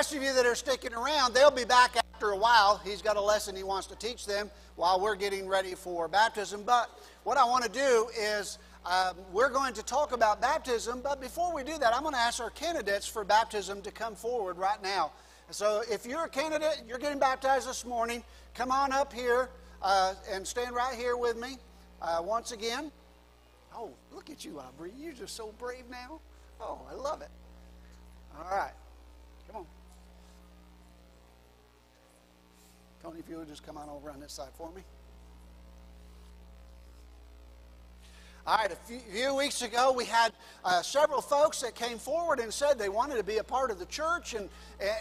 rest of you that are sticking around, they'll be back after a while. He's got a lesson he wants to teach them while we're getting ready for baptism. But what I want to do is um, we're going to talk about baptism. But before we do that, I'm going to ask our candidates for baptism to come forward right now. So if you're a candidate, you're getting baptized this morning, come on up here uh, and stand right here with me uh, once again. Oh, look at you, Aubrey. You're just so brave now. Oh, I love it. All right. Come on. Tony, if you would just come on over on this side for me. All right, a few, weeks ago, we had uh, several folks that came forward and said they wanted to be a part of the church. And,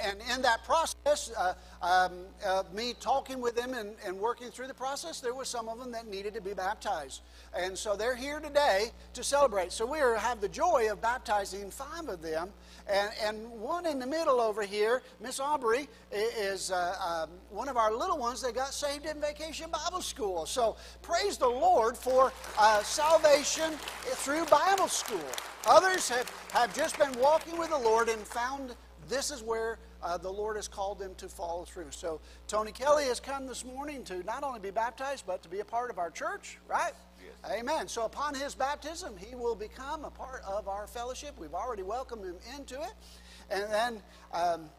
and in that process, uh, um, uh, me talking with them and, and working through the process, there were some of them that needed to be baptized. And so they're here today to celebrate. So we have the joy of baptizing five of them. And, and one in the middle over here, Miss Aubrey, is uh, um, one of our little ones that got saved in Vacation Bible School. So praise the Lord for uh, salvation through Bible school. Others have, have just been walking with the Lord and found this is where uh, the Lord has called them to follow through. So Tony Kelly has come this morning to not only be baptized, but to be a part of our church, right? Yes. Amen. So upon his baptism, he will become a part of our fellowship. We've already welcomed him into it. And then um,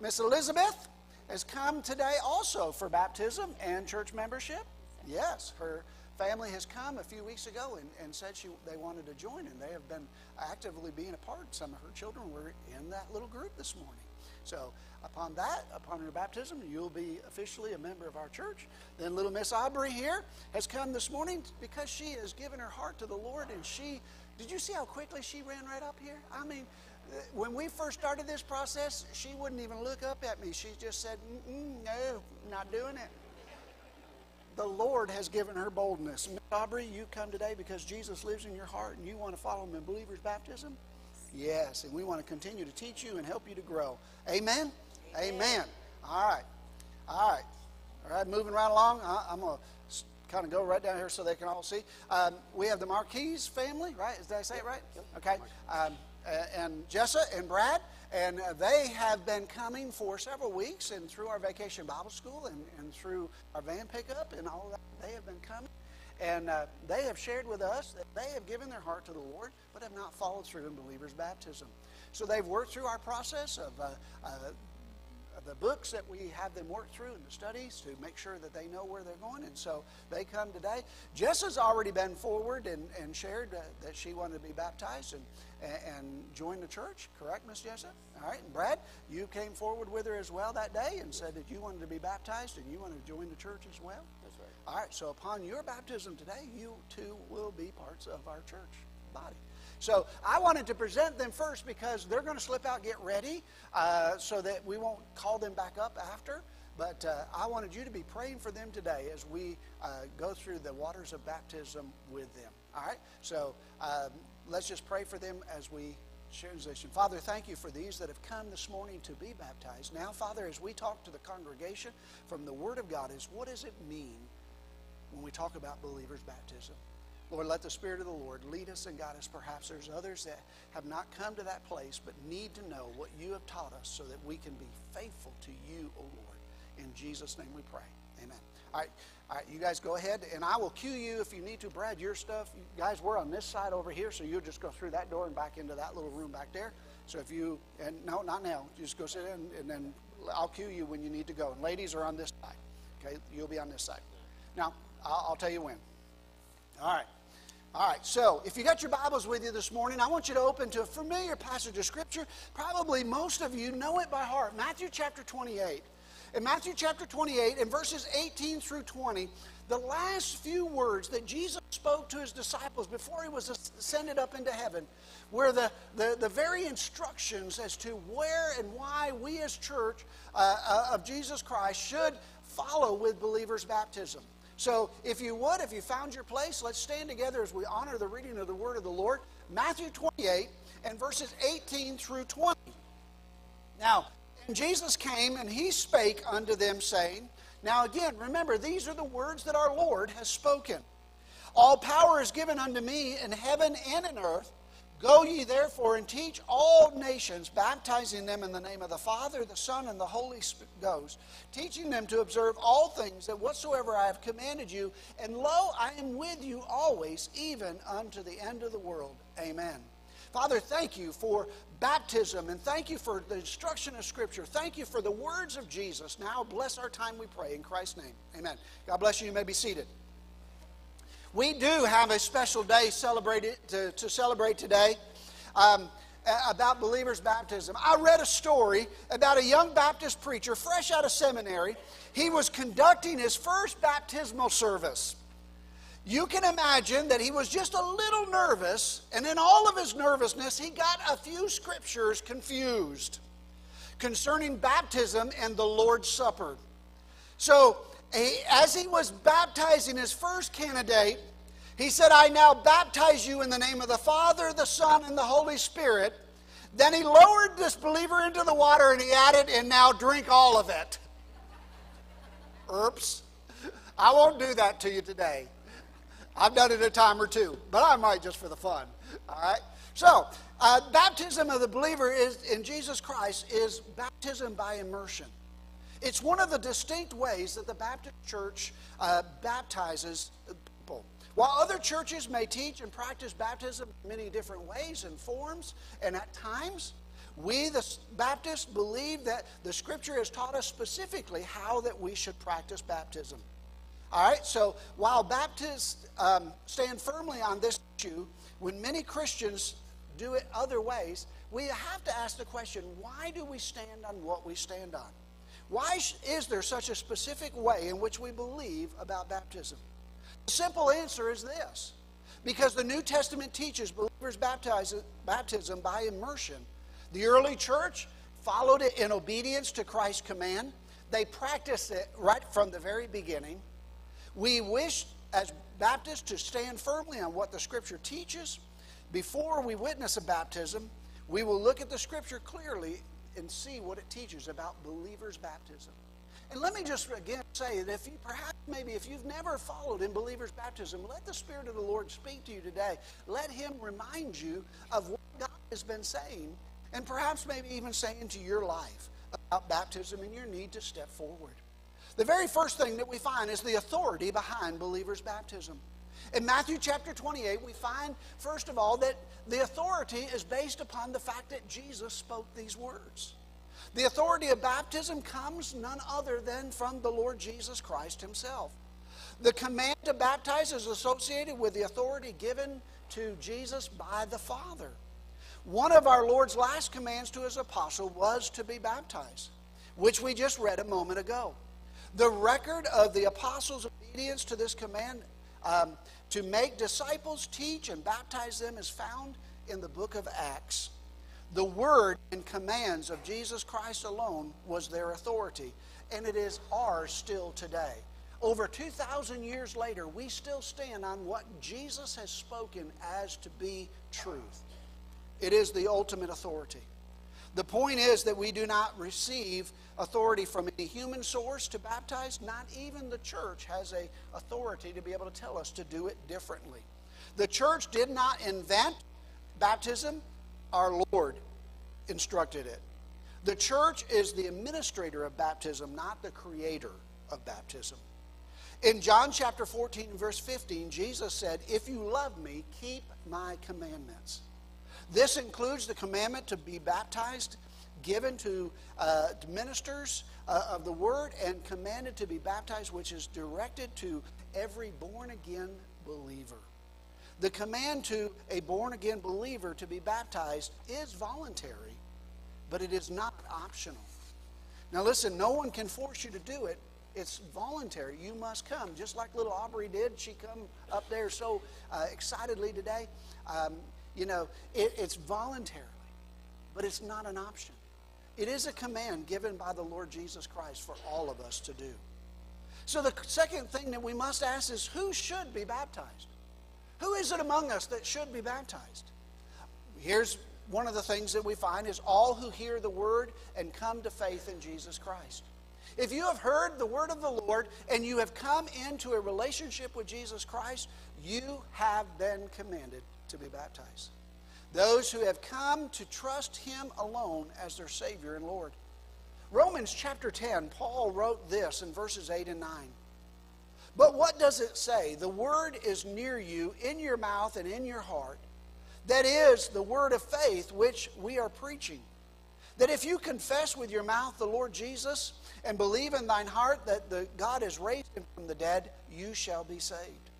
Miss Elizabeth has come today also for baptism and church membership. Yes, her family has come a few weeks ago and, and said she, they wanted to join, and they have been actively being a part. Some of her children were in that little group this morning. So upon that, upon her baptism, you'll be officially a member of our church. Then little Miss Aubrey here has come this morning because she has given her heart to the Lord, and she. Did you see how quickly she ran right up here? I mean, uh, when we first started this process, she wouldn't even look up at me. She just said, "No, not doing it." The Lord has given her boldness. Miss Aubrey, you come today because Jesus lives in your heart, and you want to follow him in believer's baptism. Yes, and we want to continue to teach you and help you to grow. Amen? Amen. Amen. All right. All right. All right, moving right along. I'm going to kind of go right down here so they can all see. Um, we have the Marquise family, right? Did I say it right? Okay. Um, and Jessa and Brad, and they have been coming for several weeks, and through our vacation Bible school and, and through our van pickup and all that, they have been coming. And uh, they have shared with us that they have given their heart to the Lord, but have not followed through in believers' baptism. So they've worked through our process of uh, uh, the books that we have them work through and the studies to make sure that they know where they're going. And so they come today. Jess has already been forward and, and shared uh, that she wanted to be baptized and, and join the church. Correct, Miss Jessa? All right. And Brad, you came forward with her as well that day and said that you wanted to be baptized and you wanted to join the church as well. That's right. All right. So upon your baptism today, you too will be parts of our church body. So I wanted to present them first because they're going to slip out, get ready, uh, so that we won't call them back up after. But uh, I wanted you to be praying for them today as we uh, go through the waters of baptism with them. All right? So um, let's just pray for them as we transition. Father, thank you for these that have come this morning to be baptized. Now, Father, as we talk to the congregation from the Word of God, is what does it mean when we talk about believers' baptism? Lord, let the Spirit of the Lord lead us and guide us. Perhaps there's others that have not come to that place but need to know what you have taught us so that we can be faithful to you, O Lord. In Jesus' name we pray. Amen. All right, all right, you guys go ahead, and I will cue you if you need to. Brad, your stuff, you guys, we're on this side over here, so you'll just go through that door and back into that little room back there. So if you, and no, not now, just go sit in, and then I'll cue you when you need to go. And ladies are on this side. Okay, you'll be on this side. Now, I'll, I'll tell you when. All right. All right, so if you got your Bibles with you this morning, I want you to open to a familiar passage of Scripture. Probably most of you know it by heart Matthew chapter 28. In Matthew chapter 28, in verses 18 through 20, the last few words that Jesus spoke to his disciples before he was ascended up into heaven were the, the, the very instructions as to where and why we as church uh, uh, of Jesus Christ should follow with believers' baptism. So, if you would, if you found your place, let's stand together as we honor the reading of the word of the Lord. Matthew 28 and verses 18 through 20. Now, Jesus came and he spake unto them, saying, Now again, remember, these are the words that our Lord has spoken. All power is given unto me in heaven and in earth. Go ye therefore and teach all nations, baptizing them in the name of the Father, the Son, and the Holy Ghost, teaching them to observe all things that whatsoever I have commanded you. And lo, I am with you always, even unto the end of the world. Amen. Father, thank you for baptism and thank you for the instruction of Scripture. Thank you for the words of Jesus. Now bless our time, we pray. In Christ's name. Amen. God bless you. You may be seated. We do have a special day celebrated to, to celebrate today. Um, about believers' baptism. I read a story about a young Baptist preacher fresh out of seminary. He was conducting his first baptismal service. You can imagine that he was just a little nervous, and in all of his nervousness, he got a few scriptures confused concerning baptism and the Lord's Supper. So as he was baptizing his first candidate, he said, I now baptize you in the name of the Father, the Son, and the Holy Spirit. Then he lowered this believer into the water and he added, and now drink all of it. Oops. I won't do that to you today. I've done it a time or two, but I might just for the fun. All right? So, uh, baptism of the believer is in Jesus Christ is baptism by immersion. It's one of the distinct ways that the Baptist Church uh, baptizes people. While other churches may teach and practice baptism in many different ways and forms, and at times, we, the Baptists, believe that the Scripture has taught us specifically how that we should practice baptism. All right, so while Baptists um, stand firmly on this issue, when many Christians do it other ways, we have to ask the question why do we stand on what we stand on? Why is there such a specific way in which we believe about baptism? The simple answer is this because the New Testament teaches believers baptism by immersion. The early church followed it in obedience to Christ's command. They practiced it right from the very beginning. We wish, as Baptists, to stand firmly on what the Scripture teaches. Before we witness a baptism, we will look at the Scripture clearly and see what it teaches about believers' baptism. And let me just again say that if you perhaps maybe if you've never followed in believers' baptism, let the Spirit of the Lord speak to you today. Let Him remind you of what God has been saying, and perhaps maybe even saying to your life about baptism and your need to step forward. The very first thing that we find is the authority behind believers' baptism. In Matthew chapter 28, we find, first of all, that the authority is based upon the fact that Jesus spoke these words. The authority of baptism comes none other than from the Lord Jesus Christ himself. The command to baptize is associated with the authority given to Jesus by the Father. One of our Lord's last commands to his apostle was to be baptized, which we just read a moment ago. The record of the apostles' obedience to this command um, to make disciples, teach, and baptize them is found in the book of Acts. The word and commands of Jesus Christ alone was their authority, and it is ours still today. Over 2,000 years later, we still stand on what Jesus has spoken as to be truth. It is the ultimate authority. The point is that we do not receive authority from any human source to baptize. Not even the church has a authority to be able to tell us to do it differently. The church did not invent baptism. Our Lord instructed it. The church is the administrator of baptism, not the creator of baptism. In John chapter 14, verse 15, Jesus said, If you love me, keep my commandments. This includes the commandment to be baptized, given to uh, ministers uh, of the word, and commanded to be baptized, which is directed to every born again believer. The command to a born again believer to be baptized is voluntary, but it is not optional. Now, listen, no one can force you to do it. It's voluntary. You must come, just like little Aubrey did. She come up there so uh, excitedly today. Um, you know, it, it's voluntarily, but it's not an option. It is a command given by the Lord Jesus Christ for all of us to do. So, the second thing that we must ask is who should be baptized? Who is it among us that should be baptized? Here's one of the things that we find is all who hear the word and come to faith in Jesus Christ. If you have heard the word of the Lord and you have come into a relationship with Jesus Christ, you have been commanded to be baptized. those who have come to trust Him alone as their Savior and Lord. Romans chapter 10, Paul wrote this in verses 8 and 9. But what does it say? The word is near you, in your mouth and in your heart. That is the word of faith which we are preaching. That if you confess with your mouth the Lord Jesus and believe in thine heart that the God has raised him from the dead, you shall be saved.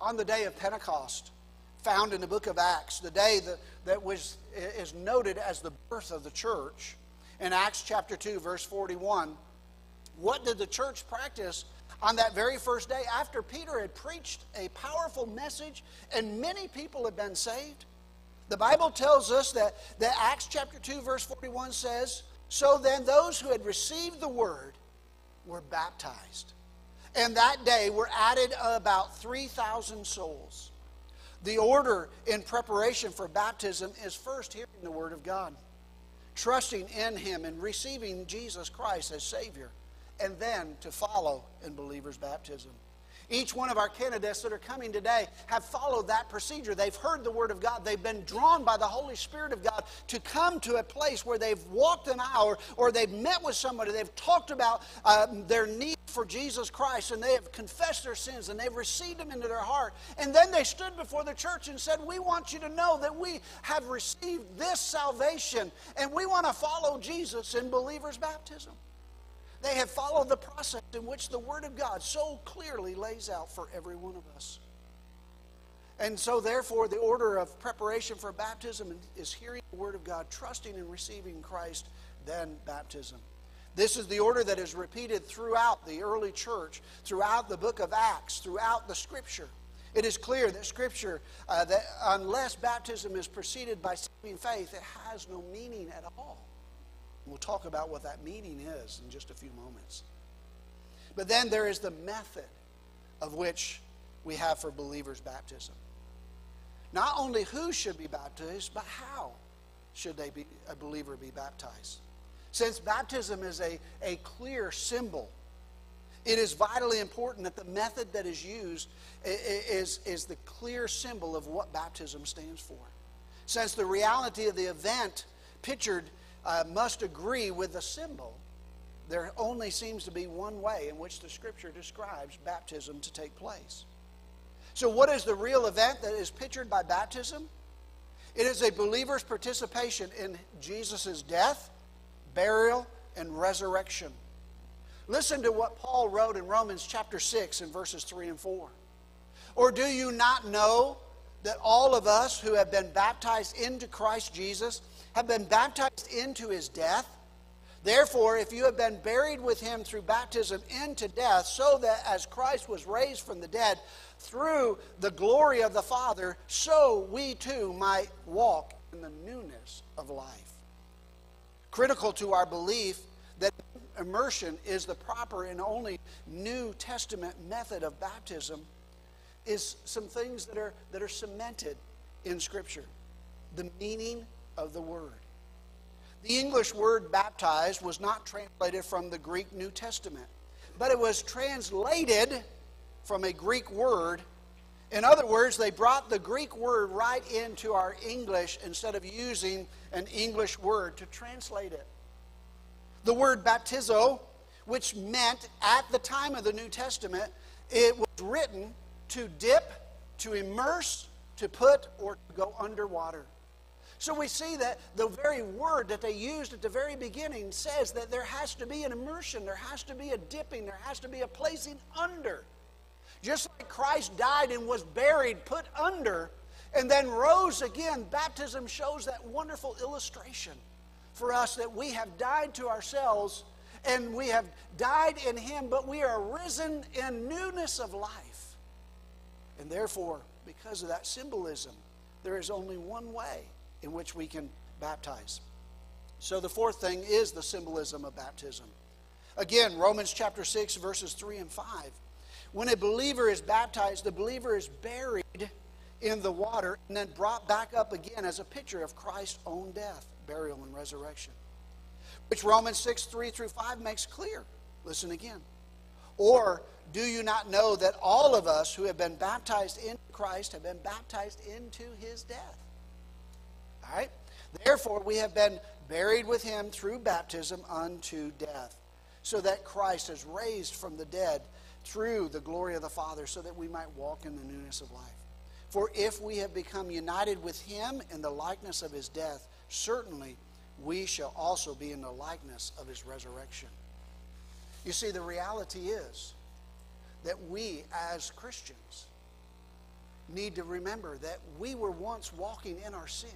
On the day of Pentecost, found in the book of Acts, the day that, that was, is noted as the birth of the church, in Acts chapter 2, verse 41, what did the church practice on that very first day after Peter had preached a powerful message and many people had been saved? The Bible tells us that, that Acts chapter 2, verse 41 says, So then those who had received the word were baptized. And that day were added about 3,000 souls. The order in preparation for baptism is first hearing the Word of God, trusting in Him and receiving Jesus Christ as Savior, and then to follow in believer's baptism. Each one of our candidates that are coming today have followed that procedure. They've heard the Word of God. They've been drawn by the Holy Spirit of God to come to a place where they've walked an hour or they've met with somebody. They've talked about uh, their need for Jesus Christ and they have confessed their sins and they've received Him into their heart. And then they stood before the church and said, We want you to know that we have received this salvation and we want to follow Jesus in believer's baptism. They have followed the process in which the Word of God so clearly lays out for every one of us. And so, therefore, the order of preparation for baptism is hearing the Word of God, trusting and receiving Christ, then baptism. This is the order that is repeated throughout the early church, throughout the book of Acts, throughout the Scripture. It is clear that Scripture, uh, that unless baptism is preceded by saving faith, it has no meaning at all. We'll talk about what that meaning is in just a few moments. But then there is the method of which we have for believers' baptism. Not only who should be baptized, but how should they be, a believer be baptized. Since baptism is a, a clear symbol, it is vitally important that the method that is used is, is the clear symbol of what baptism stands for. Since the reality of the event pictured uh, must agree with the symbol, there only seems to be one way in which the scripture describes baptism to take place. So, what is the real event that is pictured by baptism? It is a believer's participation in Jesus' death, burial, and resurrection. Listen to what Paul wrote in Romans chapter 6 in verses 3 and 4. Or do you not know that all of us who have been baptized into Christ Jesus have been baptized into his death. Therefore, if you have been buried with him through baptism into death, so that as Christ was raised from the dead through the glory of the Father, so we too might walk in the newness of life. Critical to our belief that immersion is the proper and only New Testament method of baptism is some things that are, that are cemented in Scripture. The meaning of the word. The English word baptized was not translated from the Greek New Testament, but it was translated from a Greek word. In other words, they brought the Greek word right into our English instead of using an English word to translate it. The word baptizo, which meant at the time of the New Testament, it was written to dip, to immerse, to put, or to go underwater. So we see that the very word that they used at the very beginning says that there has to be an immersion, there has to be a dipping, there has to be a placing under. Just like Christ died and was buried, put under, and then rose again, baptism shows that wonderful illustration for us that we have died to ourselves and we have died in Him, but we are risen in newness of life. And therefore, because of that symbolism, there is only one way in which we can baptize. So the fourth thing is the symbolism of baptism. Again, Romans chapter 6, verses 3 and 5. When a believer is baptized, the believer is buried in the water and then brought back up again as a picture of Christ's own death, burial, and resurrection. Which Romans 6, 3 through 5 makes clear. Listen again. Or do you not know that all of us who have been baptized into Christ have been baptized into his death? All right? Therefore, we have been buried with him through baptism unto death, so that Christ is raised from the dead through the glory of the Father, so that we might walk in the newness of life. For if we have become united with him in the likeness of his death, certainly we shall also be in the likeness of his resurrection. You see, the reality is that we as Christians need to remember that we were once walking in our sin.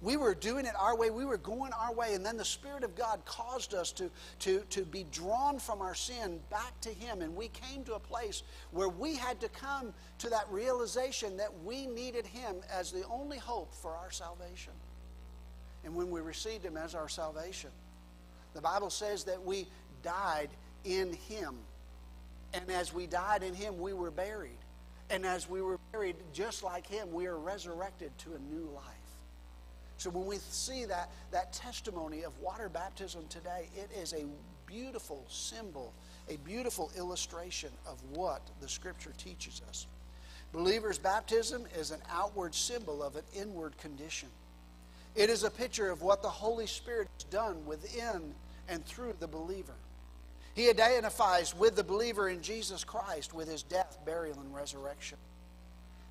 We were doing it our way. We were going our way. And then the Spirit of God caused us to, to, to be drawn from our sin back to Him. And we came to a place where we had to come to that realization that we needed Him as the only hope for our salvation. And when we received Him as our salvation, the Bible says that we died in Him. And as we died in Him, we were buried. And as we were buried, just like Him, we are resurrected to a new life. So when we see that, that testimony of water baptism today, it is a beautiful symbol, a beautiful illustration of what the Scripture teaches us. Believers' baptism is an outward symbol of an inward condition. It is a picture of what the Holy Spirit has done within and through the believer. He identifies with the believer in Jesus Christ with his death, burial, and resurrection.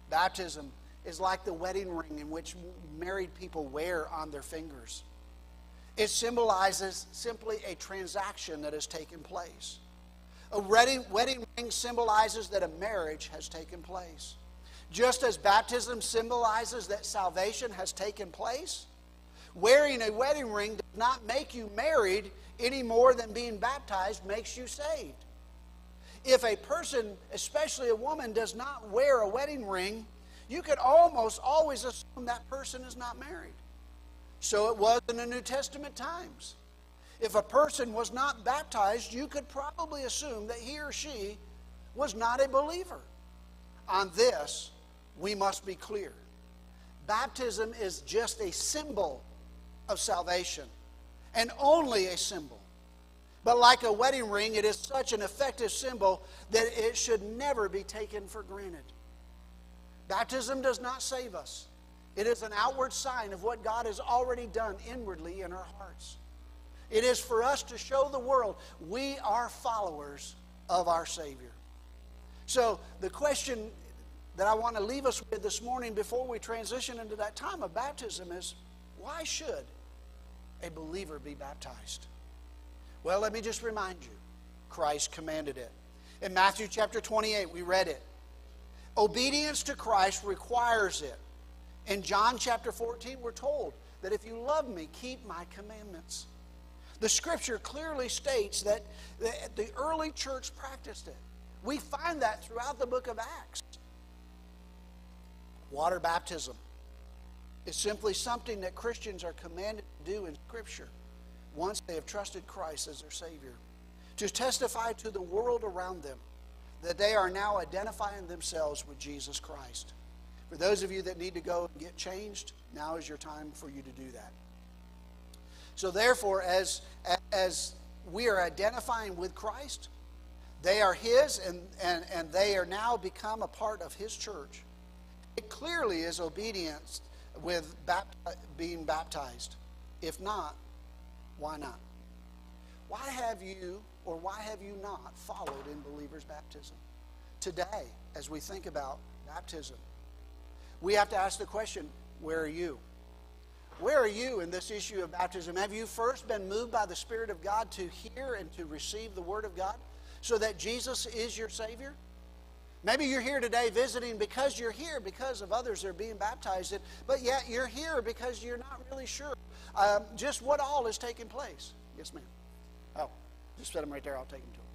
Baptism is like the wedding ring in which married people wear on their fingers. It symbolizes simply a transaction that has taken place. A wedding, wedding ring symbolizes that a marriage has taken place. Just as baptism symbolizes that salvation has taken place, wearing a wedding ring does not make you married any more than being baptized makes you saved. If a person, especially a woman, does not wear a wedding ring, you could almost always assume that person is not married. So it was in the New Testament times. If a person was not baptized, you could probably assume that he or she was not a believer. On this, we must be clear. Baptism is just a symbol of salvation, and only a symbol. But like a wedding ring, it is such an effective symbol that it should never be taken for granted. Baptism does not save us. It is an outward sign of what God has already done inwardly in our hearts. It is for us to show the world we are followers of our Savior. So, the question that I want to leave us with this morning before we transition into that time of baptism is why should a believer be baptized? Well, let me just remind you Christ commanded it. In Matthew chapter 28, we read it. Obedience to Christ requires it. In John chapter 14, we're told that if you love me, keep my commandments. The scripture clearly states that the early church practiced it. We find that throughout the book of Acts. Water baptism is simply something that Christians are commanded to do in Scripture once they have trusted Christ as their Savior. To testify to the world around them that they are now identifying themselves with Jesus Christ. For those of you that need to go and get changed, now is your time for you to do that. So, therefore, as, as we are identifying with Christ, they are His and, and, and they are now become a part of His church. It clearly is obedience with being baptized. If not, why not? Why have you or why have you not followed in believers' baptism? Today, as we think about baptism, we have to ask the question where are you? Where are you in this issue of baptism? Have you first been moved by the Spirit of God to hear and to receive the Word of God so that Jesus is your Savior? Maybe you're here today visiting because you're here because of others that are being baptized, but yet you're here because you're not really sure um, just what all is taking place. Yes, ma'am. Oh, just set them right there. I'll take them to them.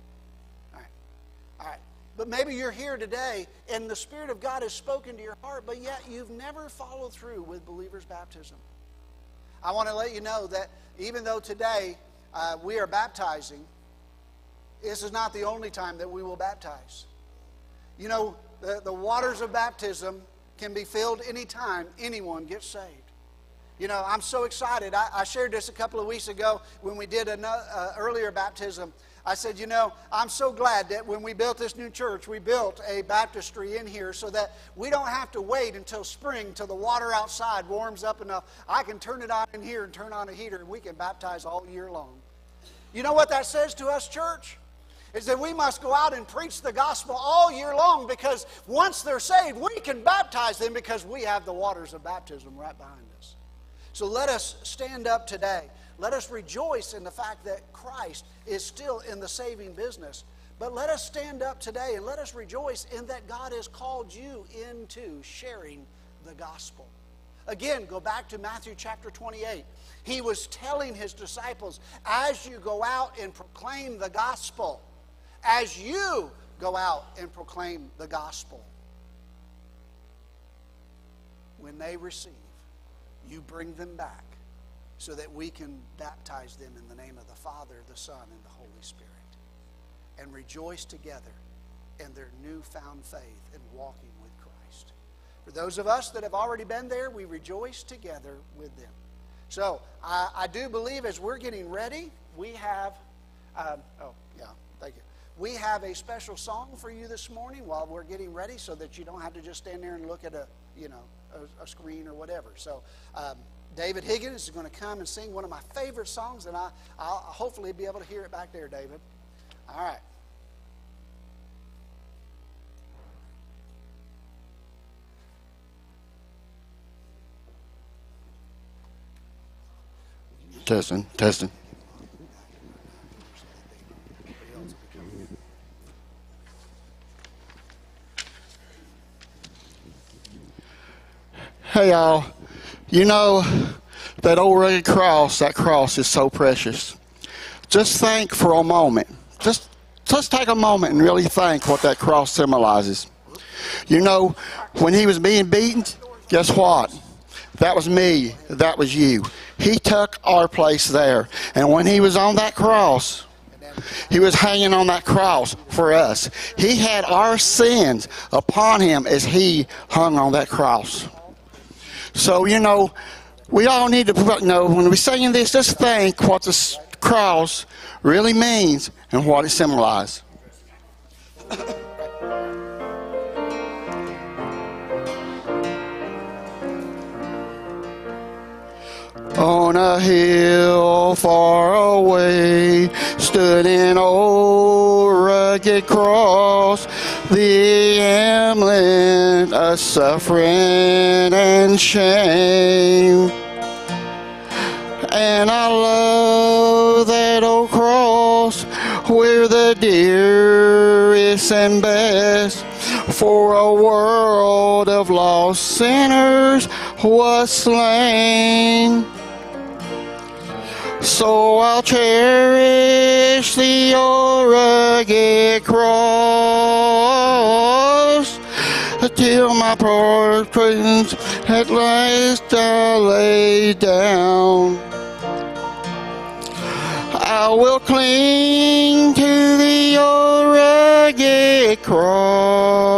All right. All right. But maybe you're here today and the Spirit of God has spoken to your heart, but yet you've never followed through with believers' baptism. I want to let you know that even though today uh, we are baptizing, this is not the only time that we will baptize. You know, the, the waters of baptism can be filled anytime anyone gets saved. You know, I'm so excited. I, I shared this a couple of weeks ago when we did an uh, earlier baptism. I said, you know, I'm so glad that when we built this new church, we built a baptistry in here so that we don't have to wait until spring till the water outside warms up enough. I can turn it on in here and turn on a heater and we can baptize all year long. You know what that says to us, church? Is that we must go out and preach the gospel all year long because once they're saved, we can baptize them because we have the waters of baptism right behind us. So let us stand up today. Let us rejoice in the fact that Christ is still in the saving business. But let us stand up today and let us rejoice in that God has called you into sharing the gospel. Again, go back to Matthew chapter 28. He was telling his disciples, as you go out and proclaim the gospel, as you go out and proclaim the gospel, when they receive, you bring them back so that we can baptize them in the name of the Father, the Son, and the Holy Spirit and rejoice together in their newfound faith and walking with Christ. For those of us that have already been there, we rejoice together with them. So I, I do believe as we're getting ready, we have, um, oh. We have a special song for you this morning while we're getting ready so that you don't have to just stand there and look at a, you know, a, a screen or whatever. So um, David Higgins is going to come and sing one of my favorite songs, and I, I'll hopefully be able to hear it back there, David. All right. Testing, testing. Hey, y'all. You know, that old rugged cross, that cross is so precious. Just think for a moment. Just, just take a moment and really think what that cross symbolizes. You know, when he was being beaten, guess what? That was me. That was you. He took our place there. And when he was on that cross, he was hanging on that cross for us. He had our sins upon him as he hung on that cross. So, you know, we all need to, you know, when we're saying this, just think what the cross really means and what it symbolizes. On a hill far away stood an old rugged cross, the emblem of suffering and shame. And I love that old cross where the dearest and best for a world of lost sinners was slain. So I'll cherish the rugged cross till my poor presence at last I lay down. I will cling to the old rugged cross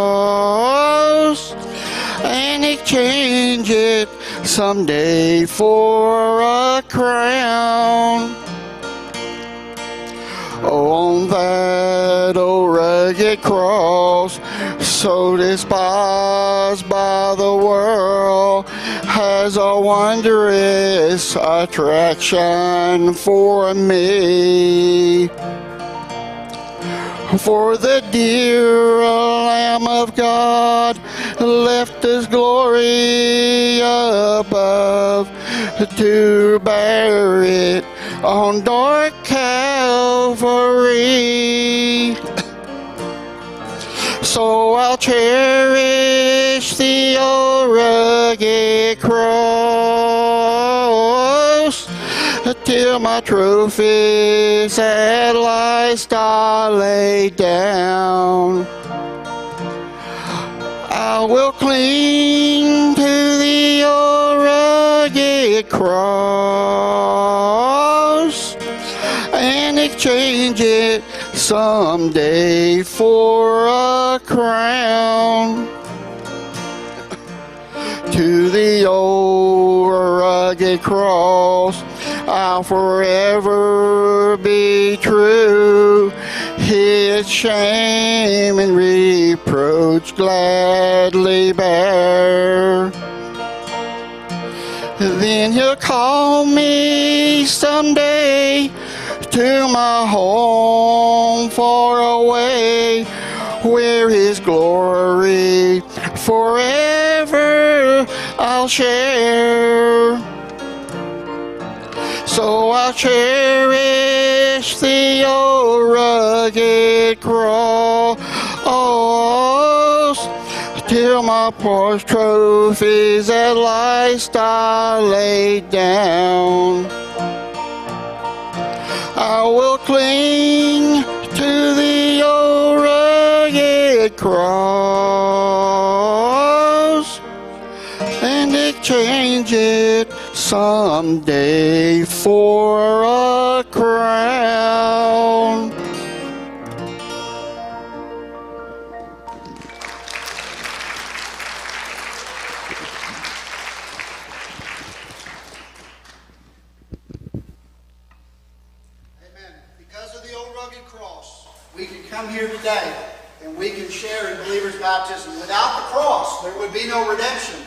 and exchange it someday for a crown. On that old rugged cross, so despised by the world, has a wondrous attraction for me. For the dear Lamb of God left his glory above to bear it on dark Calvary. So I'll cherish the old rugged cross till my trophies at last I lay down. I will cling to the old rugged cross and exchange it someday for a crown. To the old rugged cross, I'll forever be true. His shame and reproach gladly bear. Then he'll call me someday to my home where his glory forever I'll share. So I'll cherish the old rugged cross till my poor trophies at last I lay down. I will cling cross and exchange it someday for a crown. Amen. Because of the old rugged cross, we can come here today we can share in believers' baptism. Without the cross, there would be no redemption.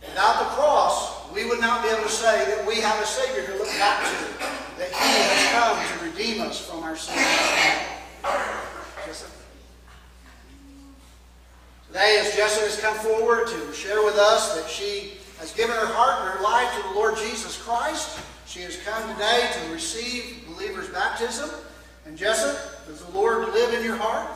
Without the cross, we would not be able to say that we have a Savior to look back to, that He has come to redeem us from our sins. Today, as Jessica has come forward to share with us that she has given her heart and her life to the Lord Jesus Christ, she has come today to receive believers' baptism. And Jessica, does the Lord live in your heart?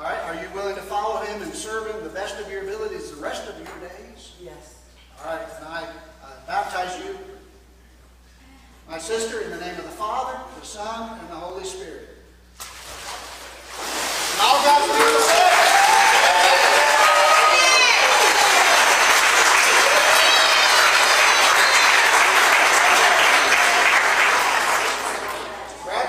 All right. Are you willing to follow Him and serve Him the best of your abilities the rest of your days? Yes. All right. And I uh, baptize you, my sister, in the name of the Father, the Son, and the Holy Spirit. And all God's people say. Brad?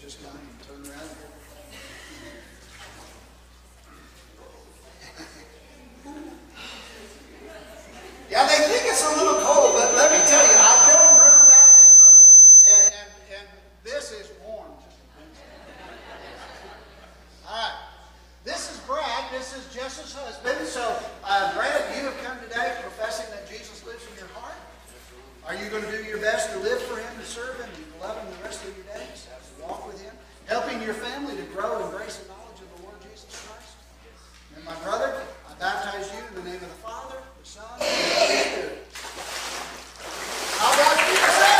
Just kind of turn around. Yeah, they think it's a little cold, but let me tell you, I've done river baptisms, and, and, and this is warm. All right. This is Brad. This is Jess's husband. So, uh, Brad, you have come today professing that Jesus lives in your heart. Are you going to do your best to live for Him, to serve Him, and to love Him the rest of your days? To walk with Him, helping your family to grow in grace and knowledge of the Lord Jesus Christ? And my brother, I baptize you in the name of the Father, the Son, and the Holy Spirit. How God's people say?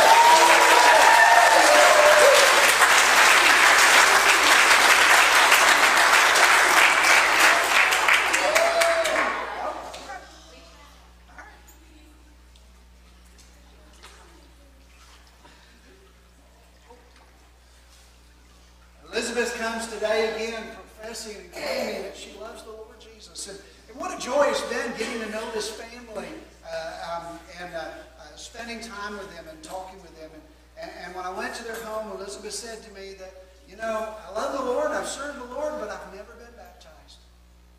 Elizabeth comes today again professing and claiming that she loves the Lord Jesus. And, and what a joy it's been getting to know this family uh, um, and uh, uh, spending time with them and talking with them. And, and, and when I went to their home, Elizabeth said to me that, you know, I love the Lord, I've served the Lord, but I've never been baptized.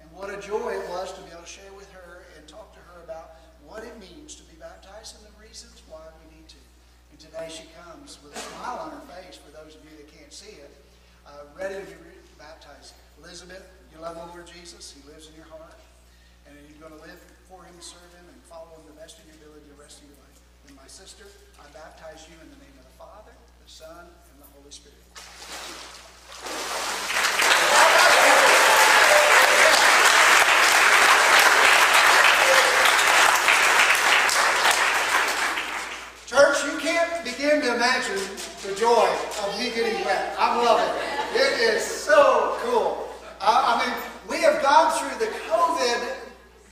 And what a joy it was to be able to share with her and talk to her about what it means to be baptized and the reasons why we need to. And today she comes with a smile on her face for those of you that can't see it uh, ready to be baptized. Elizabeth, you love the Lord Jesus. He lives in your heart. And you're going to live for him, serve him, and follow him the best of your ability the rest of your life. And my sister, I baptize you in the name of the Father, the Son, and the Holy Spirit. Church, you can't begin to imagine the joy of me getting wet. I'm loving it. It is so cool. I, I mean, we have gone through the COVID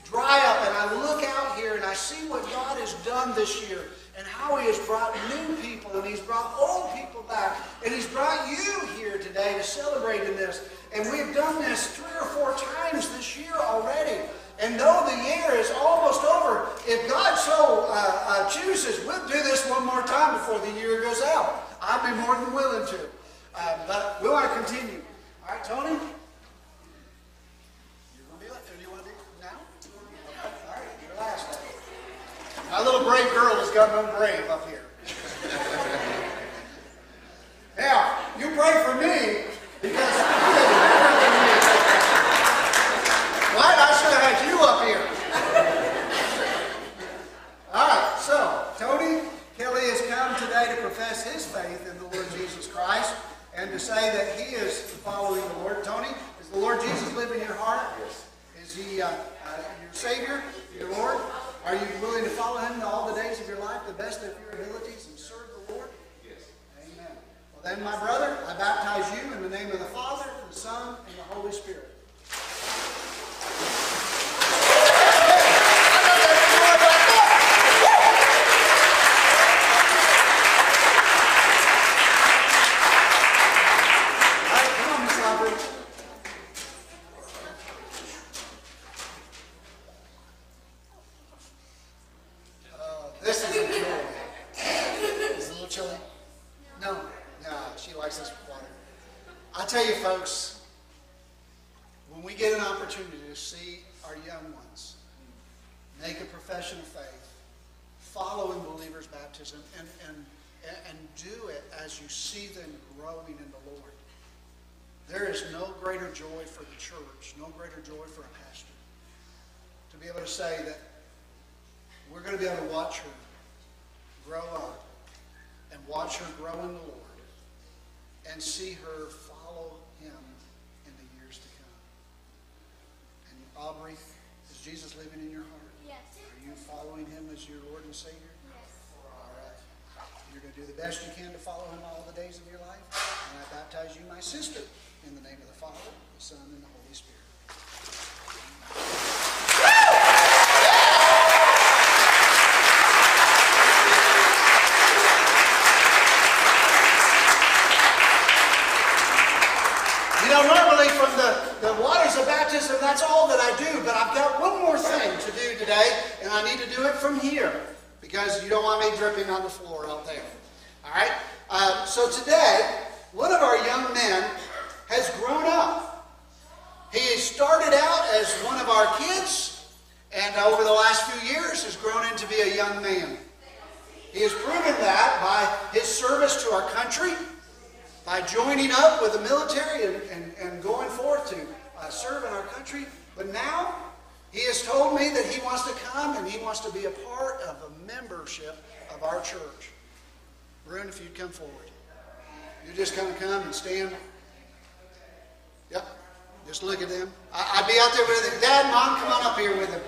dry up, and I look out here and I see what God has done this year and how He has brought new people and He's brought old people back and He's brought you here today to celebrate in this. And we've done this three or four times this year already. And though the year is almost over, if God so uh, uh, chooses, we'll do this one more time before the year goes out. I'd be more than willing to. Um, but we want to continue. All right, Tony? You're going to be like, do you want to do it now? All right, your last. My little brave girl has got no brave up here. now, you pray for me because Right? I should have had you up here. All right, so Tony Kelly has come today to profess his faith in the Lord Jesus Christ and to say that he is following the Lord. Tony, does the Lord Jesus live in your heart? Yes. Is he uh, uh, your Savior, your Lord? Are you willing to follow him all the days of your life, the best of your abilities, and serve the Lord? Yes. Amen. Well, then, my brother, I baptize you in the name of the Father, the Son, and the Holy Spirit. All right, come on, Miss Aubrey. Oh, this is a joy. Is it a little chilly? No. No, she likes this water. I tell you, folks, when we get an opportunity to see our young ones make a profession of faith, follow in believers' baptism, and, and, and do it as you see them growing in the Lord. There is no greater joy for the church, no greater joy for a pastor, to be able to say that we're going to be able to watch her grow up and watch her grow in the Lord and see her follow him in the years to come. And Aubrey, is Jesus living in your heart? Yes. Are you following him as your Lord and Savior? Yes. All right. You're going to do the best you can to follow him all the days of your life. And I baptize you, my sister, in the name of the Father, the Son, and the Holy Spirit. You know, normally from the, the baptism, that's all that I do, but I've got one more thing to do today, and I need to do it from here because you don't want me dripping on the floor out there. All right? Uh, so today, one of our young men has grown up. He started out as one of our kids, and over the last few years has grown into be a young man. He has proven that by his service to our country, by joining up with the military and, and, and going forth to serve in our country. But now he has told me that he wants to come and he wants to be a part of a membership of our church. Brun, if you'd come forward. You just kind of come and stand. Yep. Just look at them. I, I'd be out there with him. Dad, Mom, come on up here with him.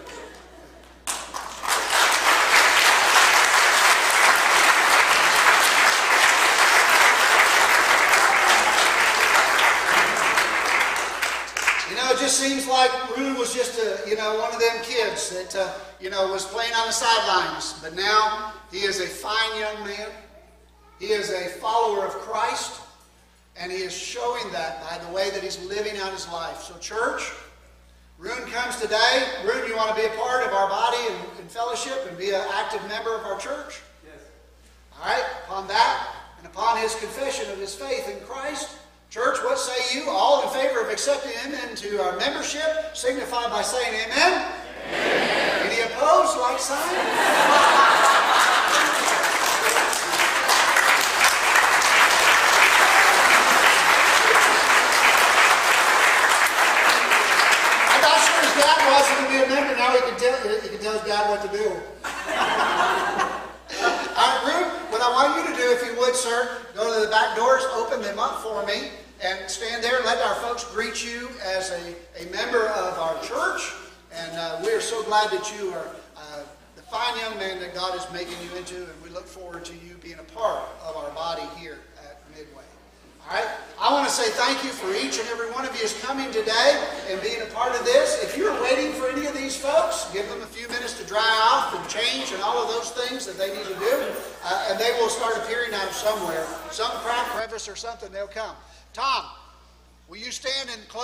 Just seems like Rue was just a, you know, one of them kids that, uh, you know, was playing on the sidelines. But now he is a fine young man. He is a follower of Christ. And he is showing that by the way that he's living out his life. So, church, Rune comes today. Rune, you want to be a part of our body and, and fellowship and be an active member of our church? Yes. All right, upon that and upon his confession of his faith in Christ, church, what say you? All in favor of accepting him into our membership, signify by saying amen. amen. Any opposed, like sign? I'm not sure his dad wants him to be a member. Now he can tell, he can tell his dad what to do. All right, Ruth, what I want you to do, if you would, sir, go to the back doors, open them up for me, and stand there. Let our folks greet you as a, a member of our church. And uh, we are so glad that you are uh, the fine young man that God is making you into, and we look forward to you being a part of our body here at Midway. All right? I want to say thank you for each and every one of you is coming today and being a part of this. If you're waiting for any of these folks, give them a few minutes to dry off and change and all of those things that they need to do, uh, and they will start appearing out of somewhere. Some crack crevice or something, they'll come. Tom, will you stand and close?